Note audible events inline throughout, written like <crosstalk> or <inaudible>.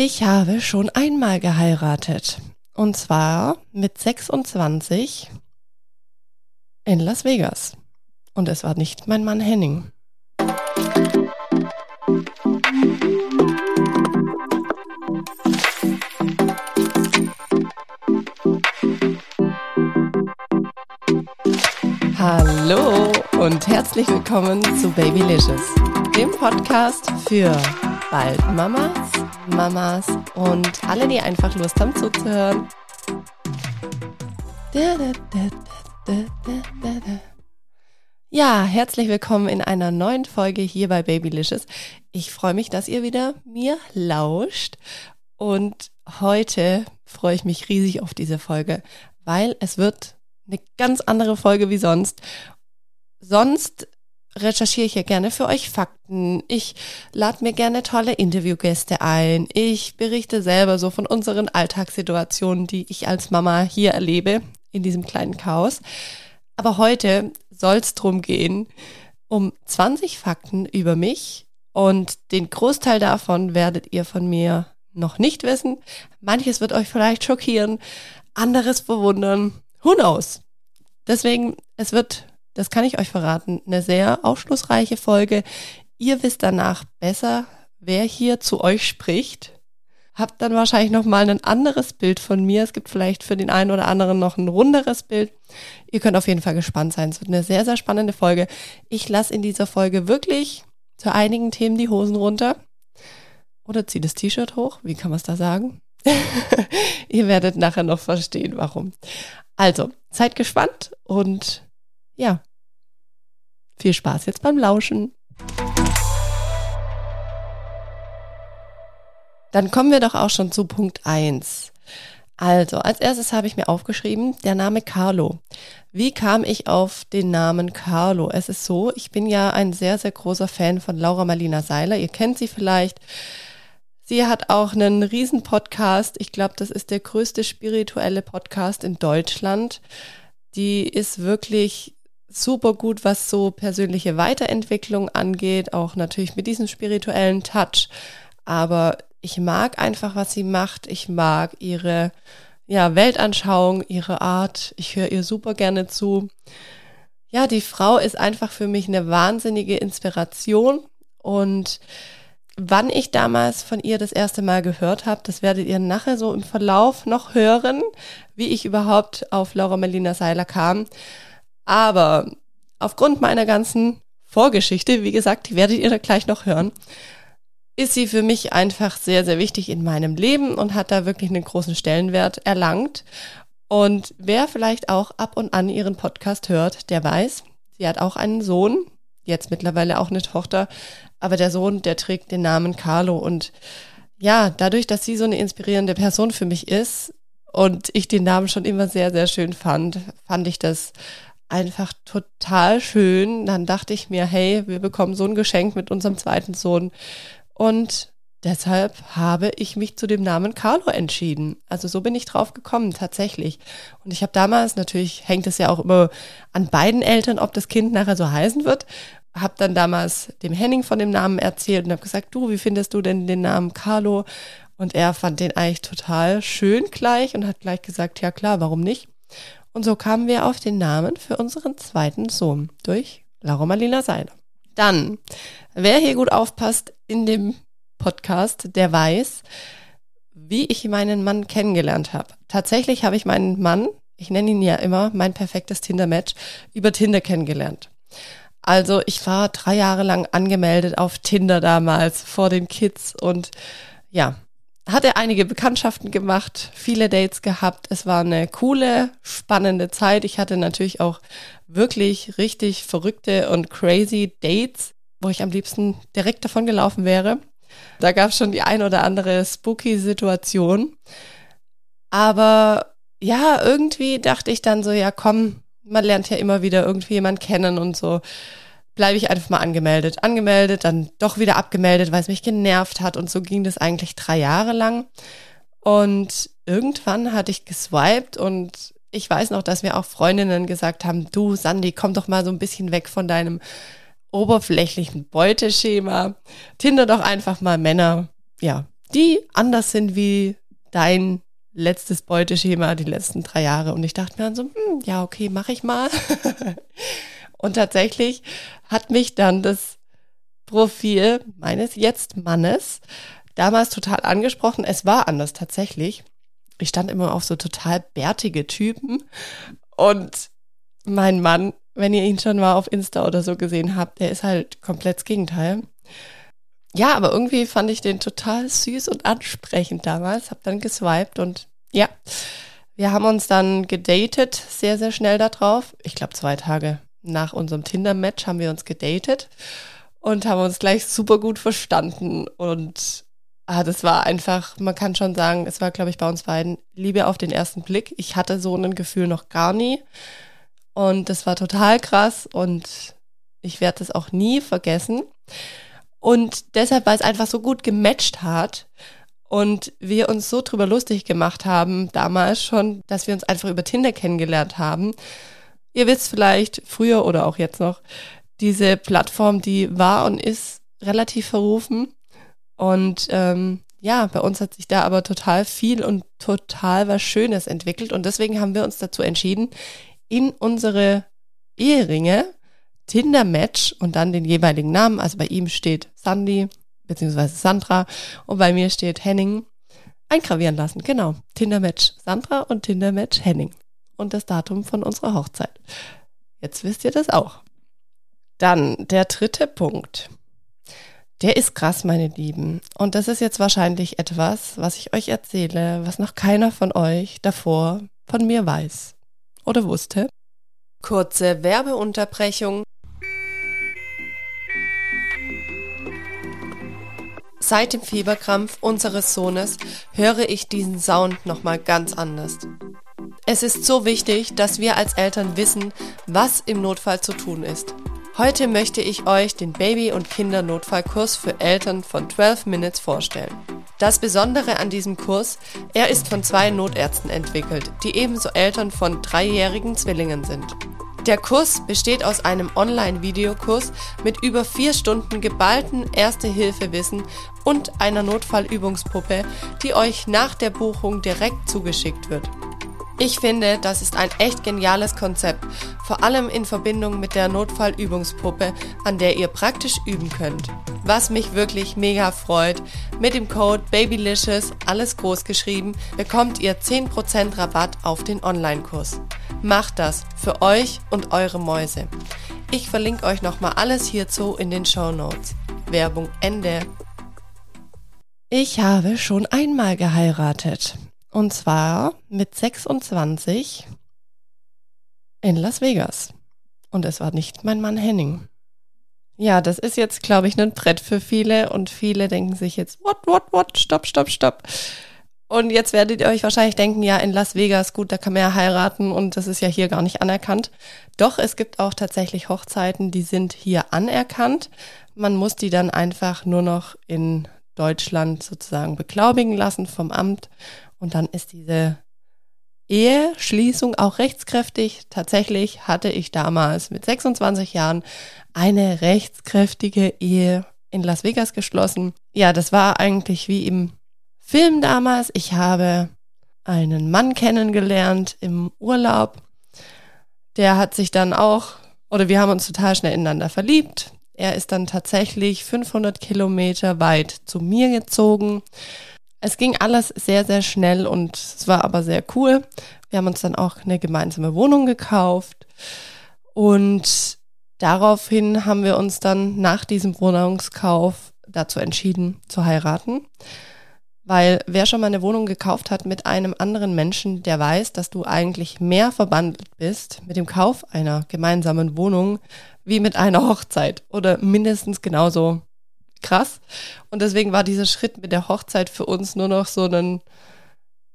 Ich habe schon einmal geheiratet. Und zwar mit 26 in Las Vegas. Und es war nicht mein Mann Henning. Hallo und herzlich willkommen zu Babylicious, dem Podcast für bald Mamas, Mamas und alle, die einfach Lust haben zuzuhören. Ja, herzlich willkommen in einer neuen Folge hier bei Babylicious. Ich freue mich, dass ihr wieder mir lauscht und heute freue ich mich riesig auf diese Folge, weil es wird eine ganz andere Folge wie sonst. Sonst recherchiere ich ja gerne für euch Fakten. Ich lade mir gerne tolle Interviewgäste ein. Ich berichte selber so von unseren Alltagssituationen, die ich als Mama hier erlebe in diesem kleinen Chaos. Aber heute soll es drum gehen, um 20 Fakten über mich und den Großteil davon werdet ihr von mir noch nicht wissen. Manches wird euch vielleicht schockieren, anderes bewundern. Who knows? Deswegen, es wird das kann ich euch verraten, eine sehr aufschlussreiche Folge. Ihr wisst danach besser, wer hier zu euch spricht. Habt dann wahrscheinlich noch mal ein anderes Bild von mir. Es gibt vielleicht für den einen oder anderen noch ein runderes Bild. Ihr könnt auf jeden Fall gespannt sein. Es wird eine sehr, sehr spannende Folge. Ich lasse in dieser Folge wirklich zu einigen Themen die Hosen runter. Oder ziehe das T-Shirt hoch. Wie kann man es da sagen? <laughs> Ihr werdet nachher noch verstehen, warum. Also, seid gespannt und ja, viel Spaß jetzt beim Lauschen. Dann kommen wir doch auch schon zu Punkt 1. Also, als erstes habe ich mir aufgeschrieben, der Name Carlo. Wie kam ich auf den Namen Carlo? Es ist so, ich bin ja ein sehr, sehr großer Fan von Laura Marlina Seiler. Ihr kennt sie vielleicht. Sie hat auch einen riesen Podcast. Ich glaube, das ist der größte spirituelle Podcast in Deutschland. Die ist wirklich super gut, was so persönliche Weiterentwicklung angeht, auch natürlich mit diesem spirituellen Touch. Aber ich mag einfach, was sie macht. Ich mag ihre ja, Weltanschauung, ihre Art. Ich höre ihr super gerne zu. Ja, die Frau ist einfach für mich eine wahnsinnige Inspiration und wann ich damals von ihr das erste Mal gehört habe, das werdet ihr nachher so im Verlauf noch hören, wie ich überhaupt auf Laura Melina Seiler kam. Aber aufgrund meiner ganzen Vorgeschichte, wie gesagt, die werdet ihr gleich noch hören, ist sie für mich einfach sehr, sehr wichtig in meinem Leben und hat da wirklich einen großen Stellenwert erlangt. Und wer vielleicht auch ab und an ihren Podcast hört, der weiß, sie hat auch einen Sohn, jetzt mittlerweile auch eine Tochter, aber der Sohn, der trägt den Namen Carlo. Und ja, dadurch, dass sie so eine inspirierende Person für mich ist und ich den Namen schon immer sehr, sehr schön fand, fand ich das einfach total schön. Dann dachte ich mir, hey, wir bekommen so ein Geschenk mit unserem zweiten Sohn. Und deshalb habe ich mich zu dem Namen Carlo entschieden. Also so bin ich drauf gekommen, tatsächlich. Und ich habe damals, natürlich hängt es ja auch immer an beiden Eltern, ob das Kind nachher so heißen wird, habe dann damals dem Henning von dem Namen erzählt und habe gesagt, du, wie findest du denn den Namen Carlo? Und er fand den eigentlich total schön gleich und hat gleich gesagt, ja klar, warum nicht? Und so kamen wir auf den Namen für unseren zweiten Sohn durch Laura Marlina Seiler. Dann, wer hier gut aufpasst in dem Podcast, der weiß, wie ich meinen Mann kennengelernt habe. Tatsächlich habe ich meinen Mann, ich nenne ihn ja immer mein perfektes Tinder-Match, über Tinder kennengelernt. Also ich war drei Jahre lang angemeldet auf Tinder damals vor den Kids und ja, hat er einige Bekanntschaften gemacht, viele Dates gehabt. Es war eine coole, spannende Zeit. Ich hatte natürlich auch wirklich richtig verrückte und crazy Dates, wo ich am liebsten direkt davon gelaufen wäre. Da gab es schon die ein oder andere spooky Situation. Aber ja, irgendwie dachte ich dann so, ja komm, man lernt ja immer wieder irgendwie jemanden kennen und so bleibe ich einfach mal angemeldet. Angemeldet, dann doch wieder abgemeldet, weil es mich genervt hat. Und so ging das eigentlich drei Jahre lang. Und irgendwann hatte ich geswiped und ich weiß noch, dass mir auch Freundinnen gesagt haben, du Sandy, komm doch mal so ein bisschen weg von deinem oberflächlichen Beuteschema. Tinder doch einfach mal Männer, ja, die anders sind wie dein letztes Beuteschema die letzten drei Jahre. Und ich dachte mir dann so, hm, ja, okay, mache ich mal. <laughs> und tatsächlich hat mich dann das Profil meines jetzt Mannes damals total angesprochen. Es war anders tatsächlich. Ich stand immer auf so total bärtige Typen und mein Mann, wenn ihr ihn schon mal auf Insta oder so gesehen habt, der ist halt komplett das Gegenteil. Ja, aber irgendwie fand ich den total süß und ansprechend damals. Hab dann geswiped und ja, wir haben uns dann gedatet, sehr, sehr schnell darauf. Ich glaube, zwei Tage nach unserem Tinder-Match haben wir uns gedatet und haben uns gleich super gut verstanden. Und ah, das war einfach, man kann schon sagen, es war, glaube ich, bei uns beiden Liebe auf den ersten Blick. Ich hatte so ein Gefühl noch gar nie. Und das war total krass und ich werde das auch nie vergessen. Und deshalb, weil es einfach so gut gematcht hat und wir uns so drüber lustig gemacht haben, damals schon, dass wir uns einfach über Tinder kennengelernt haben. Ihr wisst vielleicht, früher oder auch jetzt noch, diese Plattform, die war und ist relativ verrufen. Und ähm, ja, bei uns hat sich da aber total viel und total was Schönes entwickelt. Und deswegen haben wir uns dazu entschieden, in unsere Eheringe Tinder-Match und dann den jeweiligen Namen. Also bei ihm steht Sandy beziehungsweise Sandra und bei mir steht Henning eingravieren lassen. Genau. Tinder-Match Sandra und Tinder-Match Henning. Und das Datum von unserer Hochzeit. Jetzt wisst ihr das auch. Dann der dritte Punkt. Der ist krass, meine Lieben. Und das ist jetzt wahrscheinlich etwas, was ich euch erzähle, was noch keiner von euch davor von mir weiß oder wusste. Kurze Werbeunterbrechung. Seit dem Fieberkrampf unseres Sohnes höre ich diesen Sound nochmal ganz anders. Es ist so wichtig, dass wir als Eltern wissen, was im Notfall zu tun ist. Heute möchte ich euch den Baby- und Kindernotfallkurs für Eltern von 12 Minutes vorstellen. Das Besondere an diesem Kurs, er ist von zwei Notärzten entwickelt, die ebenso Eltern von dreijährigen Zwillingen sind. Der Kurs besteht aus einem Online-Videokurs mit über vier Stunden geballten Erste-Hilfe-Wissen und einer Notfallübungspuppe, die euch nach der Buchung direkt zugeschickt wird. Ich finde, das ist ein echt geniales Konzept, vor allem in Verbindung mit der Notfallübungspuppe, an der ihr praktisch üben könnt. Was mich wirklich mega freut, mit dem Code BABYLICIOUS, alles groß geschrieben, bekommt ihr 10% Rabatt auf den Online-Kurs. Macht das für euch und eure Mäuse. Ich verlinke euch nochmal alles hierzu in den Show Notes. Werbung Ende. Ich habe schon einmal geheiratet. Und zwar mit 26 in Las Vegas. Und es war nicht mein Mann Henning. Ja, das ist jetzt, glaube ich, ein Brett für viele und viele denken sich jetzt, what, what, what, stopp, stopp, stopp. Und jetzt werdet ihr euch wahrscheinlich denken, ja, in Las Vegas, gut, da kann man ja heiraten und das ist ja hier gar nicht anerkannt. Doch, es gibt auch tatsächlich Hochzeiten, die sind hier anerkannt. Man muss die dann einfach nur noch in Deutschland sozusagen beglaubigen lassen vom Amt und dann ist diese Eheschließung auch rechtskräftig. Tatsächlich hatte ich damals mit 26 Jahren eine rechtskräftige Ehe in Las Vegas geschlossen. Ja, das war eigentlich wie im Film damals. Ich habe einen Mann kennengelernt im Urlaub. Der hat sich dann auch, oder wir haben uns total schnell ineinander verliebt. Er ist dann tatsächlich 500 Kilometer weit zu mir gezogen es ging alles sehr, sehr schnell und es war aber sehr cool. Wir haben uns dann auch eine gemeinsame Wohnung gekauft und daraufhin haben wir uns dann nach diesem Wohnungskauf dazu entschieden zu heiraten. Weil wer schon mal eine Wohnung gekauft hat mit einem anderen Menschen, der weiß, dass du eigentlich mehr verbandelt bist mit dem Kauf einer gemeinsamen Wohnung wie mit einer Hochzeit oder mindestens genauso krass. Und deswegen war dieser Schritt mit der Hochzeit für uns nur noch so ein,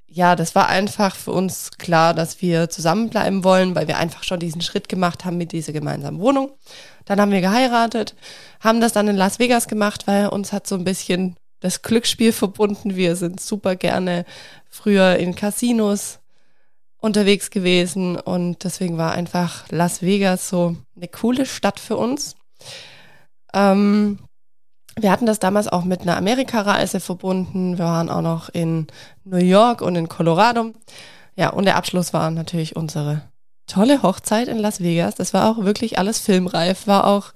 ja, das war einfach für uns klar, dass wir zusammenbleiben wollen, weil wir einfach schon diesen Schritt gemacht haben mit dieser gemeinsamen Wohnung. Dann haben wir geheiratet, haben das dann in Las Vegas gemacht, weil uns hat so ein bisschen das Glücksspiel verbunden. Wir sind super gerne früher in Casinos unterwegs gewesen und deswegen war einfach Las Vegas so eine coole Stadt für uns. Ähm, wir hatten das damals auch mit einer Amerikareise verbunden. Wir waren auch noch in New York und in Colorado. Ja, und der Abschluss war natürlich unsere tolle Hochzeit in Las Vegas. Das war auch wirklich alles filmreif, war auch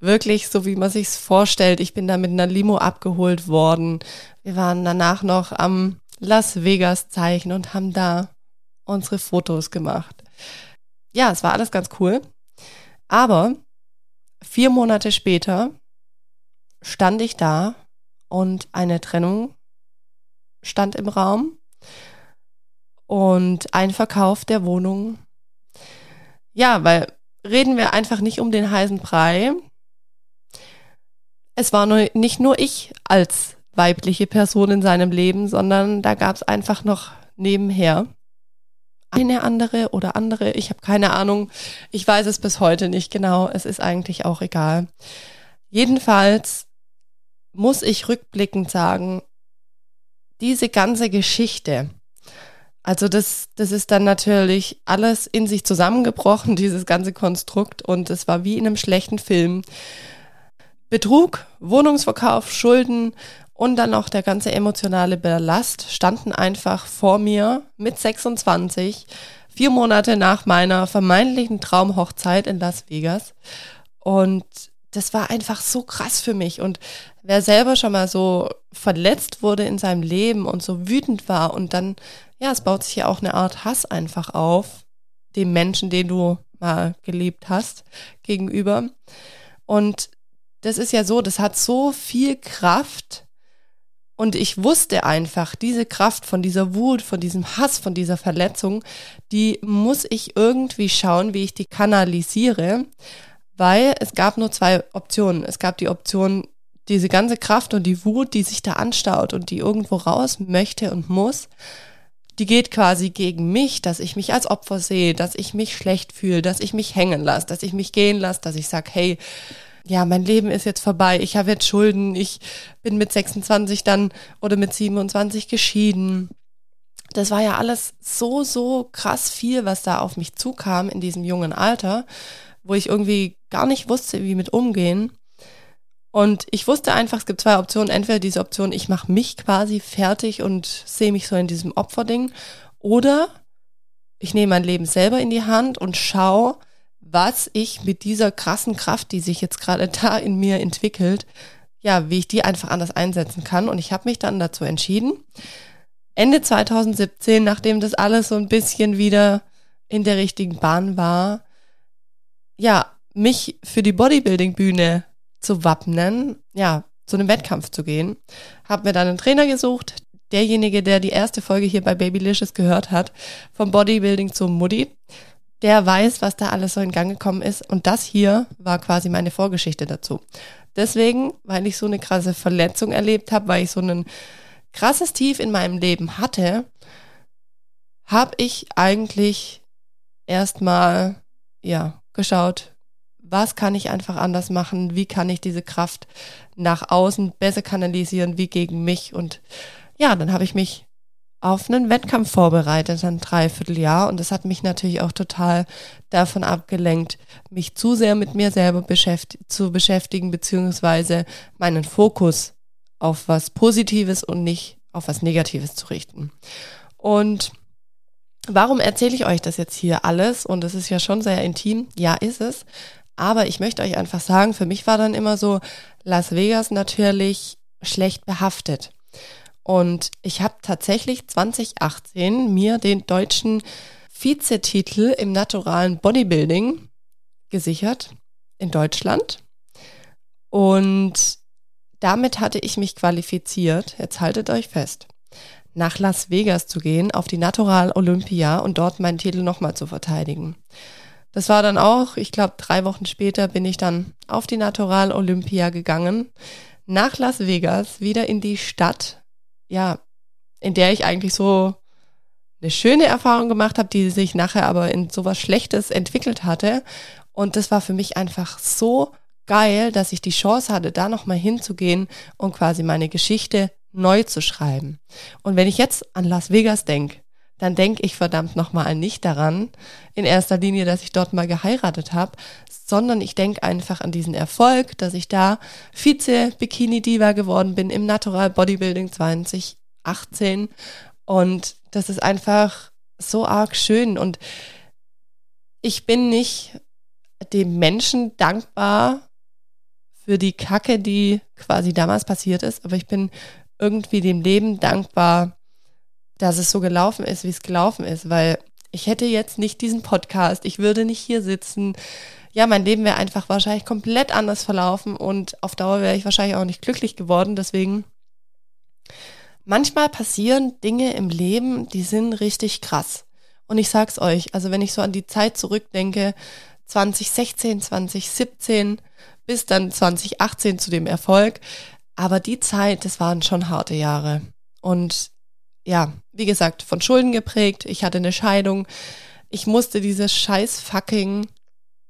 wirklich so, wie man sich's vorstellt. Ich bin da mit einer Limo abgeholt worden. Wir waren danach noch am Las Vegas Zeichen und haben da unsere Fotos gemacht. Ja, es war alles ganz cool. Aber vier Monate später stand ich da und eine Trennung stand im Raum und ein Verkauf der Wohnung. Ja, weil reden wir einfach nicht um den heißen Brei. Es war nur, nicht nur ich als weibliche Person in seinem Leben, sondern da gab es einfach noch nebenher eine andere oder andere. Ich habe keine Ahnung. Ich weiß es bis heute nicht genau. Es ist eigentlich auch egal. Jedenfalls muss ich rückblickend sagen, diese ganze Geschichte, also das, das ist dann natürlich alles in sich zusammengebrochen, <laughs> dieses ganze Konstrukt, und es war wie in einem schlechten Film. Betrug, Wohnungsverkauf, Schulden und dann noch der ganze emotionale Ballast standen einfach vor mir mit 26, vier Monate nach meiner vermeintlichen Traumhochzeit in Las Vegas. Und das war einfach so krass für mich. Und wer selber schon mal so verletzt wurde in seinem Leben und so wütend war und dann, ja, es baut sich ja auch eine Art Hass einfach auf, dem Menschen, den du mal geliebt hast, gegenüber. Und das ist ja so, das hat so viel Kraft. Und ich wusste einfach, diese Kraft von dieser Wut, von diesem Hass, von dieser Verletzung, die muss ich irgendwie schauen, wie ich die kanalisiere weil es gab nur zwei Optionen. Es gab die Option, diese ganze Kraft und die Wut, die sich da anstaut und die irgendwo raus möchte und muss, die geht quasi gegen mich, dass ich mich als Opfer sehe, dass ich mich schlecht fühle, dass ich mich hängen lasse, dass ich mich gehen lasse, dass ich sage, hey, ja, mein Leben ist jetzt vorbei, ich habe jetzt Schulden, ich bin mit 26 dann oder mit 27 geschieden. Das war ja alles so, so krass viel, was da auf mich zukam in diesem jungen Alter wo ich irgendwie gar nicht wusste, wie mit umgehen. Und ich wusste einfach, es gibt zwei Optionen. Entweder diese Option, ich mache mich quasi fertig und sehe mich so in diesem Opferding. Oder ich nehme mein Leben selber in die Hand und schaue, was ich mit dieser krassen Kraft, die sich jetzt gerade da in mir entwickelt, ja, wie ich die einfach anders einsetzen kann. Und ich habe mich dann dazu entschieden, Ende 2017, nachdem das alles so ein bisschen wieder in der richtigen Bahn war, ja, mich für die Bodybuilding-Bühne zu wappnen, ja, zu einem Wettkampf zu gehen. Hab mir dann einen Trainer gesucht. Derjenige, der die erste Folge hier bei Babylicious gehört hat, vom Bodybuilding zum Mutti, der weiß, was da alles so in Gang gekommen ist. Und das hier war quasi meine Vorgeschichte dazu. Deswegen, weil ich so eine krasse Verletzung erlebt habe, weil ich so ein krasses Tief in meinem Leben hatte, habe ich eigentlich erstmal, ja, geschaut, was kann ich einfach anders machen, wie kann ich diese Kraft nach außen besser kanalisieren wie gegen mich. Und ja, dann habe ich mich auf einen Wettkampf vorbereitet, ein Dreivierteljahr. Und das hat mich natürlich auch total davon abgelenkt, mich zu sehr mit mir selber beschäft zu beschäftigen, beziehungsweise meinen Fokus auf was Positives und nicht auf was Negatives zu richten. Und Warum erzähle ich euch das jetzt hier alles? Und es ist ja schon sehr intim. Ja, ist es. Aber ich möchte euch einfach sagen, für mich war dann immer so Las Vegas natürlich schlecht behaftet. Und ich habe tatsächlich 2018 mir den deutschen Vizetitel im naturalen Bodybuilding gesichert in Deutschland. Und damit hatte ich mich qualifiziert. Jetzt haltet euch fest nach Las Vegas zu gehen, auf die Natural Olympia und dort meinen Titel nochmal zu verteidigen. Das war dann auch, ich glaube, drei Wochen später bin ich dann auf die Natural Olympia gegangen, nach Las Vegas, wieder in die Stadt, ja, in der ich eigentlich so eine schöne Erfahrung gemacht habe, die sich nachher aber in sowas Schlechtes entwickelt hatte. Und das war für mich einfach so geil, dass ich die Chance hatte, da nochmal hinzugehen und quasi meine Geschichte neu zu schreiben. Und wenn ich jetzt an Las Vegas denke, dann denke ich verdammt nochmal nicht daran, in erster Linie, dass ich dort mal geheiratet habe, sondern ich denke einfach an diesen Erfolg, dass ich da Vize-Bikini-Diva geworden bin im Natural Bodybuilding 2018. Und das ist einfach so arg schön. Und ich bin nicht dem Menschen dankbar für die Kacke, die quasi damals passiert ist, aber ich bin irgendwie dem Leben dankbar, dass es so gelaufen ist, wie es gelaufen ist, weil ich hätte jetzt nicht diesen Podcast, ich würde nicht hier sitzen. Ja, mein Leben wäre einfach wahrscheinlich komplett anders verlaufen und auf Dauer wäre ich wahrscheinlich auch nicht glücklich geworden. Deswegen, manchmal passieren Dinge im Leben, die sind richtig krass. Und ich sag's euch, also wenn ich so an die Zeit zurückdenke, 2016, 2017 bis dann 2018 zu dem Erfolg. Aber die Zeit, das waren schon harte Jahre. Und ja, wie gesagt, von Schulden geprägt. Ich hatte eine Scheidung. Ich musste dieses scheiß fucking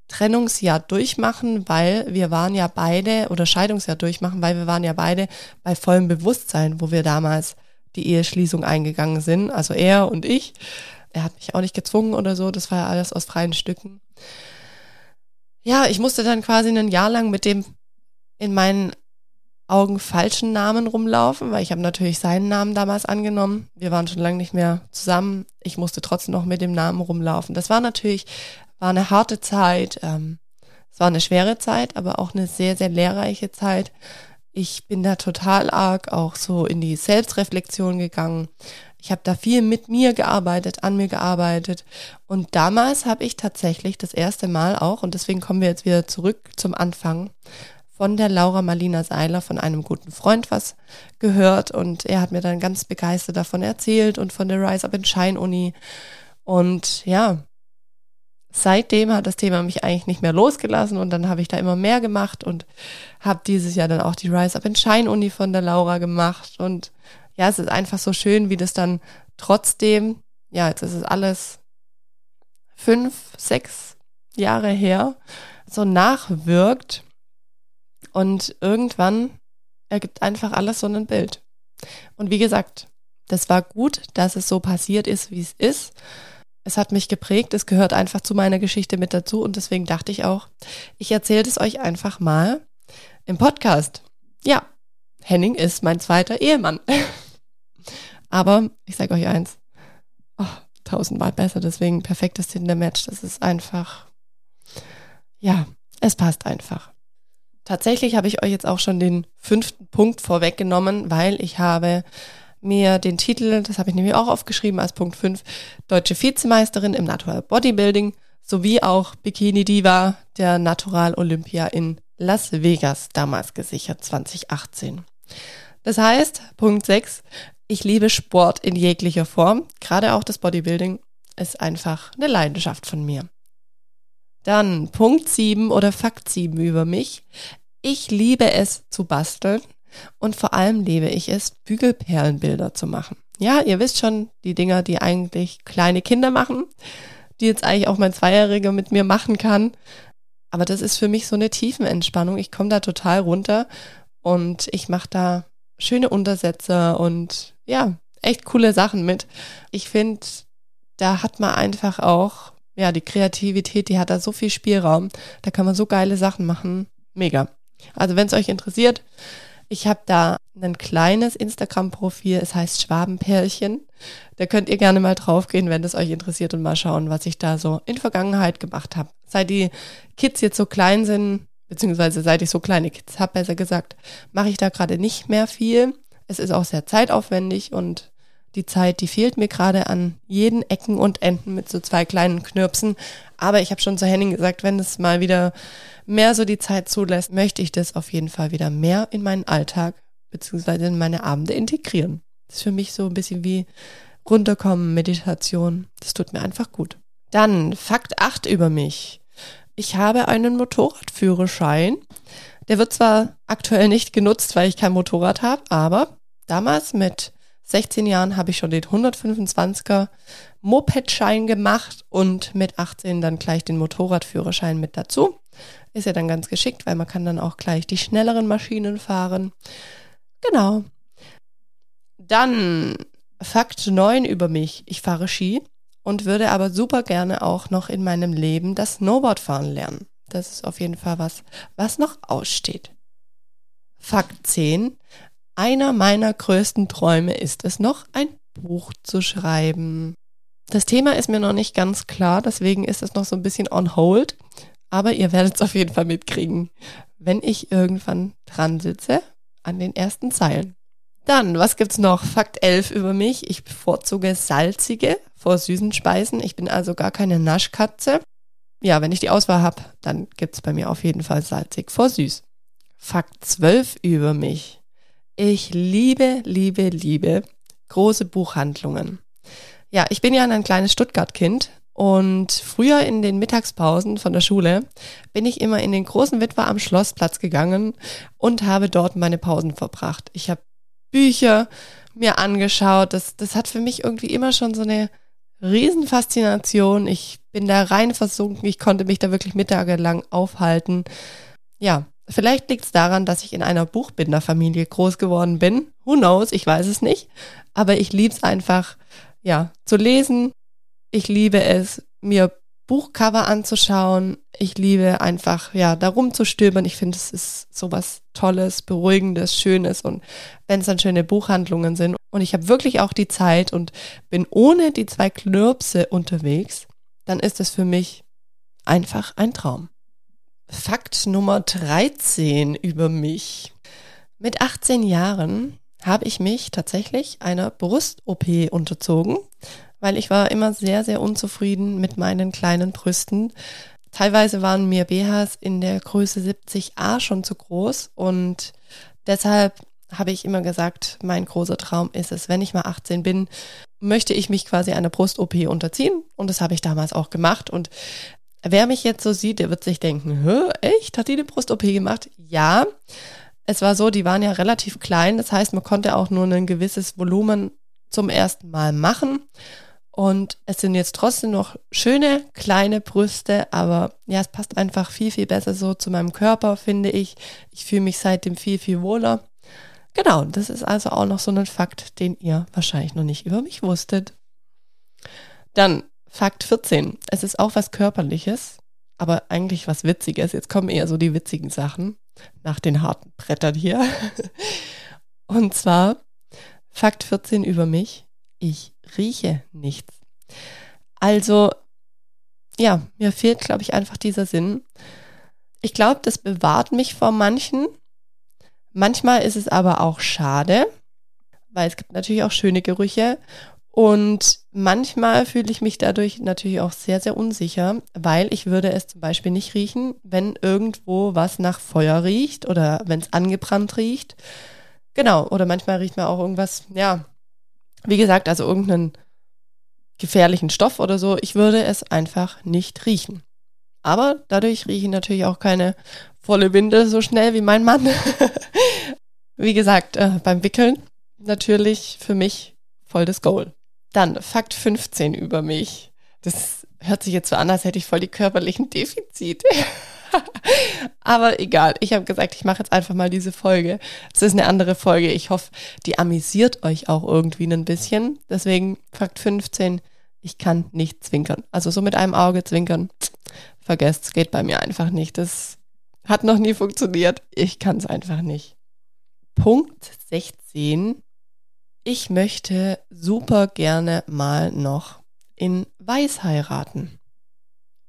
Trennungsjahr durchmachen, weil wir waren ja beide, oder Scheidungsjahr durchmachen, weil wir waren ja beide bei vollem Bewusstsein, wo wir damals die Eheschließung eingegangen sind. Also er und ich. Er hat mich auch nicht gezwungen oder so. Das war ja alles aus freien Stücken. Ja, ich musste dann quasi ein Jahr lang mit dem in meinen Augen falschen Namen rumlaufen, weil ich habe natürlich seinen Namen damals angenommen. Wir waren schon lange nicht mehr zusammen. Ich musste trotzdem noch mit dem Namen rumlaufen. Das war natürlich, war eine harte Zeit. Ähm, es war eine schwere Zeit, aber auch eine sehr, sehr lehrreiche Zeit. Ich bin da total arg auch so in die Selbstreflexion gegangen. Ich habe da viel mit mir gearbeitet, an mir gearbeitet. Und damals habe ich tatsächlich das erste Mal auch, und deswegen kommen wir jetzt wieder zurück zum Anfang, von der Laura Marlina Seiler, von einem guten Freund was gehört und er hat mir dann ganz begeistert davon erzählt und von der Rise Up in Shine Uni. Und ja, seitdem hat das Thema mich eigentlich nicht mehr losgelassen und dann habe ich da immer mehr gemacht und habe dieses Jahr dann auch die Rise Up in Shine Uni von der Laura gemacht und ja, es ist einfach so schön, wie das dann trotzdem, ja, jetzt ist es alles fünf, sechs Jahre her, so nachwirkt und irgendwann ergibt einfach alles so ein Bild. Und wie gesagt, das war gut, dass es so passiert ist, wie es ist. Es hat mich geprägt, es gehört einfach zu meiner Geschichte mit dazu und deswegen dachte ich auch, ich erzähle es euch einfach mal im Podcast. Ja, Henning ist mein zweiter Ehemann. <laughs> Aber ich sage euch eins, oh, tausendmal besser, deswegen perfektes Tinder-Match. Das ist einfach, ja, es passt einfach. Tatsächlich habe ich euch jetzt auch schon den fünften Punkt vorweggenommen, weil ich habe mir den Titel, das habe ich nämlich auch aufgeschrieben als Punkt 5, Deutsche Vizemeisterin im Natural Bodybuilding sowie auch Bikini Diva der Natural Olympia in Las Vegas damals gesichert 2018. Das heißt, Punkt 6, ich liebe Sport in jeglicher Form, gerade auch das Bodybuilding ist einfach eine Leidenschaft von mir. Dann Punkt 7 oder Fakt 7 über mich. Ich liebe es zu basteln und vor allem liebe ich es, Bügelperlenbilder zu machen. Ja, ihr wisst schon, die Dinger, die eigentlich kleine Kinder machen, die jetzt eigentlich auch mein Zweijähriger mit mir machen kann. Aber das ist für mich so eine Tiefenentspannung. Ich komme da total runter und ich mache da schöne Untersätze und ja, echt coole Sachen mit. Ich finde, da hat man einfach auch ja, die Kreativität, die hat da so viel Spielraum. Da kann man so geile Sachen machen. Mega. Also wenn es euch interessiert, ich habe da ein kleines Instagram-Profil, es heißt Schwabenpärchen. Da könnt ihr gerne mal draufgehen, wenn es euch interessiert und mal schauen, was ich da so in Vergangenheit gemacht habe. Seit die Kids jetzt so klein sind, beziehungsweise seit ich so kleine Kids habe, besser gesagt, mache ich da gerade nicht mehr viel. Es ist auch sehr zeitaufwendig und die Zeit, die fehlt mir gerade an jeden Ecken und Enden mit so zwei kleinen Knirpsen. Aber ich habe schon zu Henning gesagt, wenn es mal wieder mehr so die Zeit zulässt, möchte ich das auf jeden Fall wieder mehr in meinen Alltag beziehungsweise in meine Abende integrieren. Das ist für mich so ein bisschen wie runterkommen, Meditation. Das tut mir einfach gut. Dann Fakt 8 über mich. Ich habe einen Motorradführerschein. Der wird zwar aktuell nicht genutzt, weil ich kein Motorrad habe, aber damals mit 16 Jahren habe ich schon den 125er Mopedschein gemacht und mit 18 dann gleich den Motorradführerschein mit dazu. Ist ja dann ganz geschickt, weil man kann dann auch gleich die schnelleren Maschinen fahren. Genau. Dann Fakt 9 über mich. Ich fahre Ski und würde aber super gerne auch noch in meinem Leben das Snowboardfahren lernen. Das ist auf jeden Fall was, was noch aussteht. Fakt 10. Einer meiner größten Träume ist es noch, ein Buch zu schreiben. Das Thema ist mir noch nicht ganz klar, deswegen ist es noch so ein bisschen on hold. Aber ihr werdet es auf jeden Fall mitkriegen, wenn ich irgendwann dran sitze an den ersten Zeilen. Dann, was gibt's noch? Fakt 11 über mich. Ich bevorzuge salzige vor süßen Speisen. Ich bin also gar keine Naschkatze. Ja, wenn ich die Auswahl habe, dann gibt's bei mir auf jeden Fall salzig vor süß. Fakt 12 über mich. Ich liebe, liebe, liebe große Buchhandlungen. Ja, ich bin ja ein kleines Stuttgart-Kind und früher in den Mittagspausen von der Schule bin ich immer in den großen Witwer am Schlossplatz gegangen und habe dort meine Pausen verbracht. Ich habe Bücher mir angeschaut. Das, das hat für mich irgendwie immer schon so eine Riesenfaszination. Ich bin da rein versunken. Ich konnte mich da wirklich mittagelang aufhalten. Ja, vielleicht liegt es daran, dass ich in einer Buchbinderfamilie groß geworden bin. Who knows? Ich weiß es nicht. Aber ich liebe es einfach, ja, zu lesen. Ich liebe es, mir Buchcover anzuschauen. Ich liebe einfach, ja, da rumzustöbern. Ich finde, es ist sowas Tolles, Beruhigendes, Schönes und wenn es dann schöne Buchhandlungen sind und ich habe wirklich auch die Zeit und bin ohne die zwei Klirpse unterwegs, dann ist es für mich einfach ein Traum. Fakt Nummer 13 über mich. Mit 18 Jahren habe ich mich tatsächlich einer Brust-OP unterzogen weil ich war immer sehr, sehr unzufrieden mit meinen kleinen Brüsten. Teilweise waren mir BHs in der Größe 70a schon zu groß und deshalb habe ich immer gesagt, mein großer Traum ist es, wenn ich mal 18 bin, möchte ich mich quasi einer Brust-OP unterziehen und das habe ich damals auch gemacht und wer mich jetzt so sieht, der wird sich denken, Hö, echt, hat die eine Brust-OP gemacht? Ja, es war so, die waren ja relativ klein, das heißt, man konnte auch nur ein gewisses Volumen zum ersten Mal machen und es sind jetzt trotzdem noch schöne kleine Brüste, aber ja, es passt einfach viel, viel besser so zu meinem Körper, finde ich. Ich fühle mich seitdem viel, viel wohler. Genau, das ist also auch noch so ein Fakt, den ihr wahrscheinlich noch nicht über mich wusstet. Dann Fakt 14. Es ist auch was Körperliches, aber eigentlich was Witziges. Jetzt kommen eher so die witzigen Sachen nach den harten Brettern hier. <laughs> Und zwar Fakt 14 über mich ich rieche nichts. Also, ja, mir fehlt, glaube ich, einfach dieser Sinn. Ich glaube, das bewahrt mich vor manchen. Manchmal ist es aber auch schade, weil es gibt natürlich auch schöne Gerüche. Und manchmal fühle ich mich dadurch natürlich auch sehr, sehr unsicher, weil ich würde es zum Beispiel nicht riechen, wenn irgendwo was nach Feuer riecht oder wenn es angebrannt riecht. Genau, oder manchmal riecht man auch irgendwas, ja, wie gesagt, also irgendeinen gefährlichen Stoff oder so, ich würde es einfach nicht riechen. Aber dadurch rieche ich natürlich auch keine volle Windel so schnell wie mein Mann. <laughs> wie gesagt, äh, beim Wickeln natürlich für mich voll das Goal. Dann Fakt 15 über mich. Das hört sich jetzt so an, als hätte ich voll die körperlichen Defizite. <laughs> Aber egal, ich habe gesagt, ich mache jetzt einfach mal diese Folge. Es ist eine andere Folge. Ich hoffe, die amüsiert euch auch irgendwie ein bisschen. Deswegen Fakt 15, ich kann nicht zwinkern. Also so mit einem Auge zwinkern, vergesst, es geht bei mir einfach nicht. Das hat noch nie funktioniert. Ich kann es einfach nicht. Punkt 16. Ich möchte super gerne mal noch in Weiß heiraten.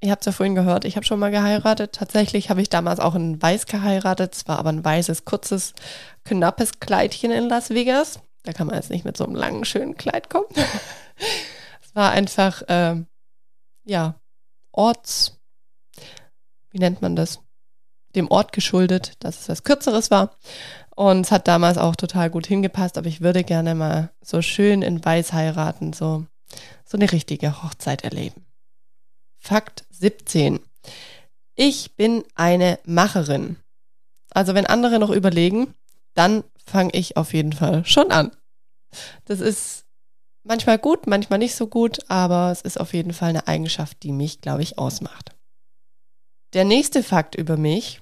Ihr habt es ja vorhin gehört, ich habe schon mal geheiratet. Tatsächlich habe ich damals auch in Weiß geheiratet. Es war aber ein weißes, kurzes, knappes Kleidchen in Las Vegas. Da kann man jetzt nicht mit so einem langen, schönen Kleid kommen. <laughs> es war einfach, äh, ja, Orts, wie nennt man das? Dem Ort geschuldet, dass es was Kürzeres war. Und es hat damals auch total gut hingepasst, aber ich würde gerne mal so schön in Weiß heiraten, so, so eine richtige Hochzeit erleben. Fakt 17. Ich bin eine Macherin. Also wenn andere noch überlegen, dann fange ich auf jeden Fall schon an. Das ist manchmal gut, manchmal nicht so gut, aber es ist auf jeden Fall eine Eigenschaft, die mich, glaube ich, ausmacht. Der nächste Fakt über mich.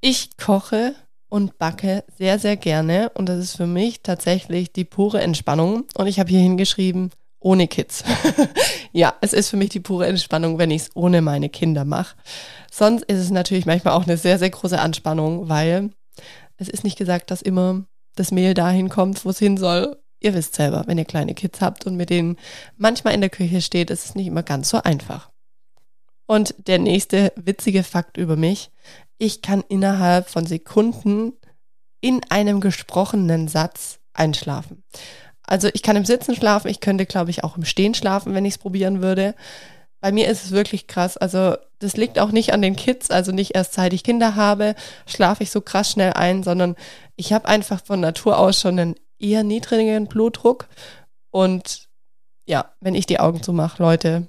Ich koche und backe sehr, sehr gerne. Und das ist für mich tatsächlich die pure Entspannung. Und ich habe hier hingeschrieben, ohne Kids. <laughs> ja, es ist für mich die pure Entspannung, wenn ich es ohne meine Kinder mache. Sonst ist es natürlich manchmal auch eine sehr, sehr große Anspannung, weil es ist nicht gesagt, dass immer das Mehl dahin kommt, wo es hin soll. Ihr wisst selber, wenn ihr kleine Kids habt und mit denen manchmal in der Küche steht, ist es nicht immer ganz so einfach. Und der nächste witzige Fakt über mich. Ich kann innerhalb von Sekunden in einem gesprochenen Satz einschlafen. Also ich kann im Sitzen schlafen, ich könnte, glaube ich, auch im Stehen schlafen, wenn ich es probieren würde. Bei mir ist es wirklich krass. Also das liegt auch nicht an den Kids, also nicht erst seit ich Kinder habe, schlafe ich so krass schnell ein, sondern ich habe einfach von Natur aus schon einen eher niedrigen Blutdruck. Und ja, wenn ich die Augen zumache, Leute,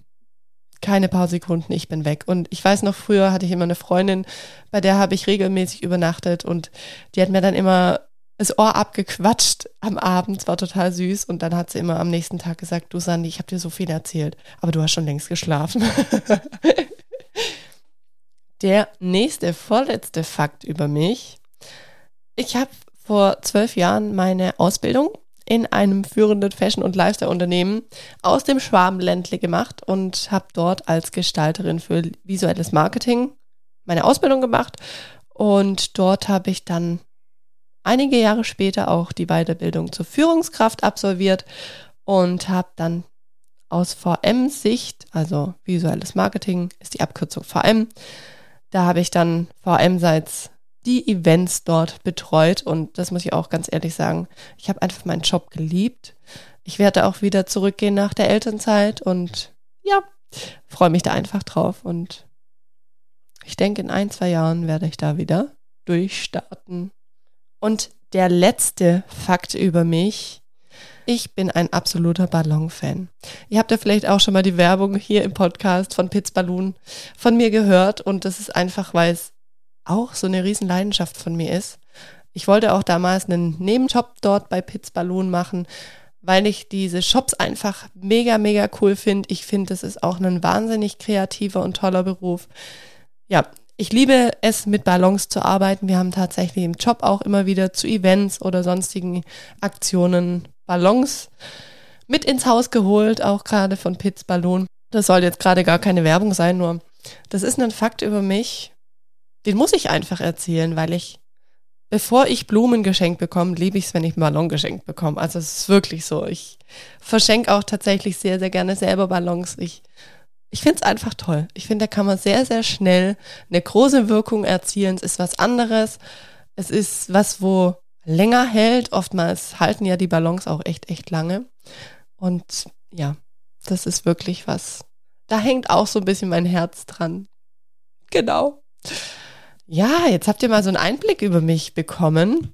keine paar Sekunden, ich bin weg. Und ich weiß noch, früher hatte ich immer eine Freundin, bei der habe ich regelmäßig übernachtet und die hat mir dann immer das Ohr abgequatscht am Abend, war total süß. Und dann hat sie immer am nächsten Tag gesagt, du Sandy, ich habe dir so viel erzählt, aber du hast schon längst geschlafen. <laughs> Der nächste, vorletzte Fakt über mich. Ich habe vor zwölf Jahren meine Ausbildung in einem führenden Fashion- und Lifestyle-Unternehmen aus dem Schwabenländle gemacht und habe dort als Gestalterin für visuelles Marketing meine Ausbildung gemacht. Und dort habe ich dann einige Jahre später auch die Weiterbildung zur Führungskraft absolviert und habe dann aus VM-Sicht, also visuelles Marketing ist die Abkürzung VM, da habe ich dann VM-seits die Events dort betreut und das muss ich auch ganz ehrlich sagen, ich habe einfach meinen Job geliebt. Ich werde auch wieder zurückgehen nach der Elternzeit und ja, freue mich da einfach drauf und ich denke, in ein, zwei Jahren werde ich da wieder durchstarten. Und der letzte Fakt über mich. Ich bin ein absoluter Ballon-Fan. Ihr habt ja vielleicht auch schon mal die Werbung hier im Podcast von Pitz Balloon von mir gehört und das ist einfach, weil es auch so eine riesen Leidenschaft von mir ist. Ich wollte auch damals einen Nebenjob dort bei Pitz Balloon machen, weil ich diese Shops einfach mega, mega cool finde. Ich finde, es ist auch ein wahnsinnig kreativer und toller Beruf. Ja, ich liebe es, mit Ballons zu arbeiten. Wir haben tatsächlich im Job auch immer wieder zu Events oder sonstigen Aktionen Ballons mit ins Haus geholt, auch gerade von Pitts Ballon. Das soll jetzt gerade gar keine Werbung sein, nur das ist ein Fakt über mich. Den muss ich einfach erzählen, weil ich, bevor ich Blumen geschenkt bekomme, liebe ich es, wenn ich einen Ballon geschenkt bekomme. Also es ist wirklich so. Ich verschenke auch tatsächlich sehr, sehr gerne selber Ballons. Ich ich finde es einfach toll. Ich finde, da kann man sehr, sehr schnell eine große Wirkung erzielen. Es ist was anderes. Es ist was, wo länger hält. Oftmals halten ja die Ballons auch echt, echt lange. Und ja, das ist wirklich was. Da hängt auch so ein bisschen mein Herz dran. Genau. Ja, jetzt habt ihr mal so einen Einblick über mich bekommen.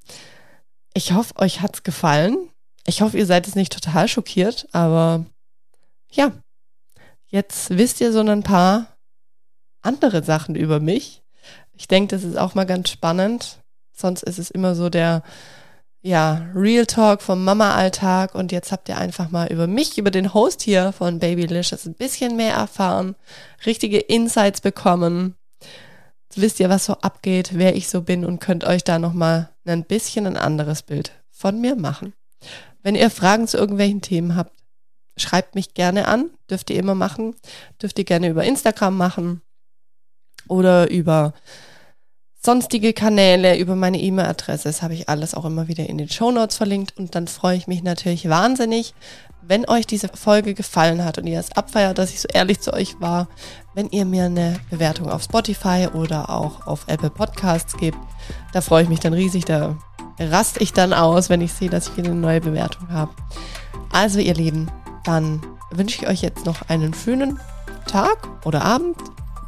Ich hoffe, euch hat's gefallen. Ich hoffe, ihr seid jetzt nicht total schockiert, aber ja, Jetzt wisst ihr so ein paar andere Sachen über mich. Ich denke, das ist auch mal ganz spannend. Sonst ist es immer so der, ja, Real Talk vom Mama-Alltag. Und jetzt habt ihr einfach mal über mich, über den Host hier von Babylicious ein bisschen mehr erfahren, richtige Insights bekommen. Wisst ihr, was so abgeht, wer ich so bin und könnt euch da nochmal ein bisschen ein anderes Bild von mir machen. Wenn ihr Fragen zu irgendwelchen Themen habt, schreibt mich gerne an, dürft ihr immer machen, dürft ihr gerne über Instagram machen oder über sonstige Kanäle, über meine E-Mail-Adresse. Das habe ich alles auch immer wieder in den Show Notes verlinkt und dann freue ich mich natürlich wahnsinnig, wenn euch diese Folge gefallen hat und ihr es abfeiert, dass ich so ehrlich zu euch war, wenn ihr mir eine Bewertung auf Spotify oder auch auf Apple Podcasts gebt. Da freue ich mich dann riesig, da raste ich dann aus, wenn ich sehe, dass ich wieder eine neue Bewertung habe. Also ihr Lieben, dann wünsche ich euch jetzt noch einen schönen Tag oder Abend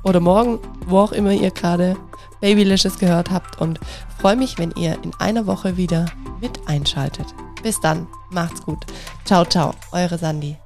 oder Morgen, wo auch immer ihr gerade Babylicious gehört habt und freue mich, wenn ihr in einer Woche wieder mit einschaltet. Bis dann, macht's gut. Ciao, ciao, eure Sandy.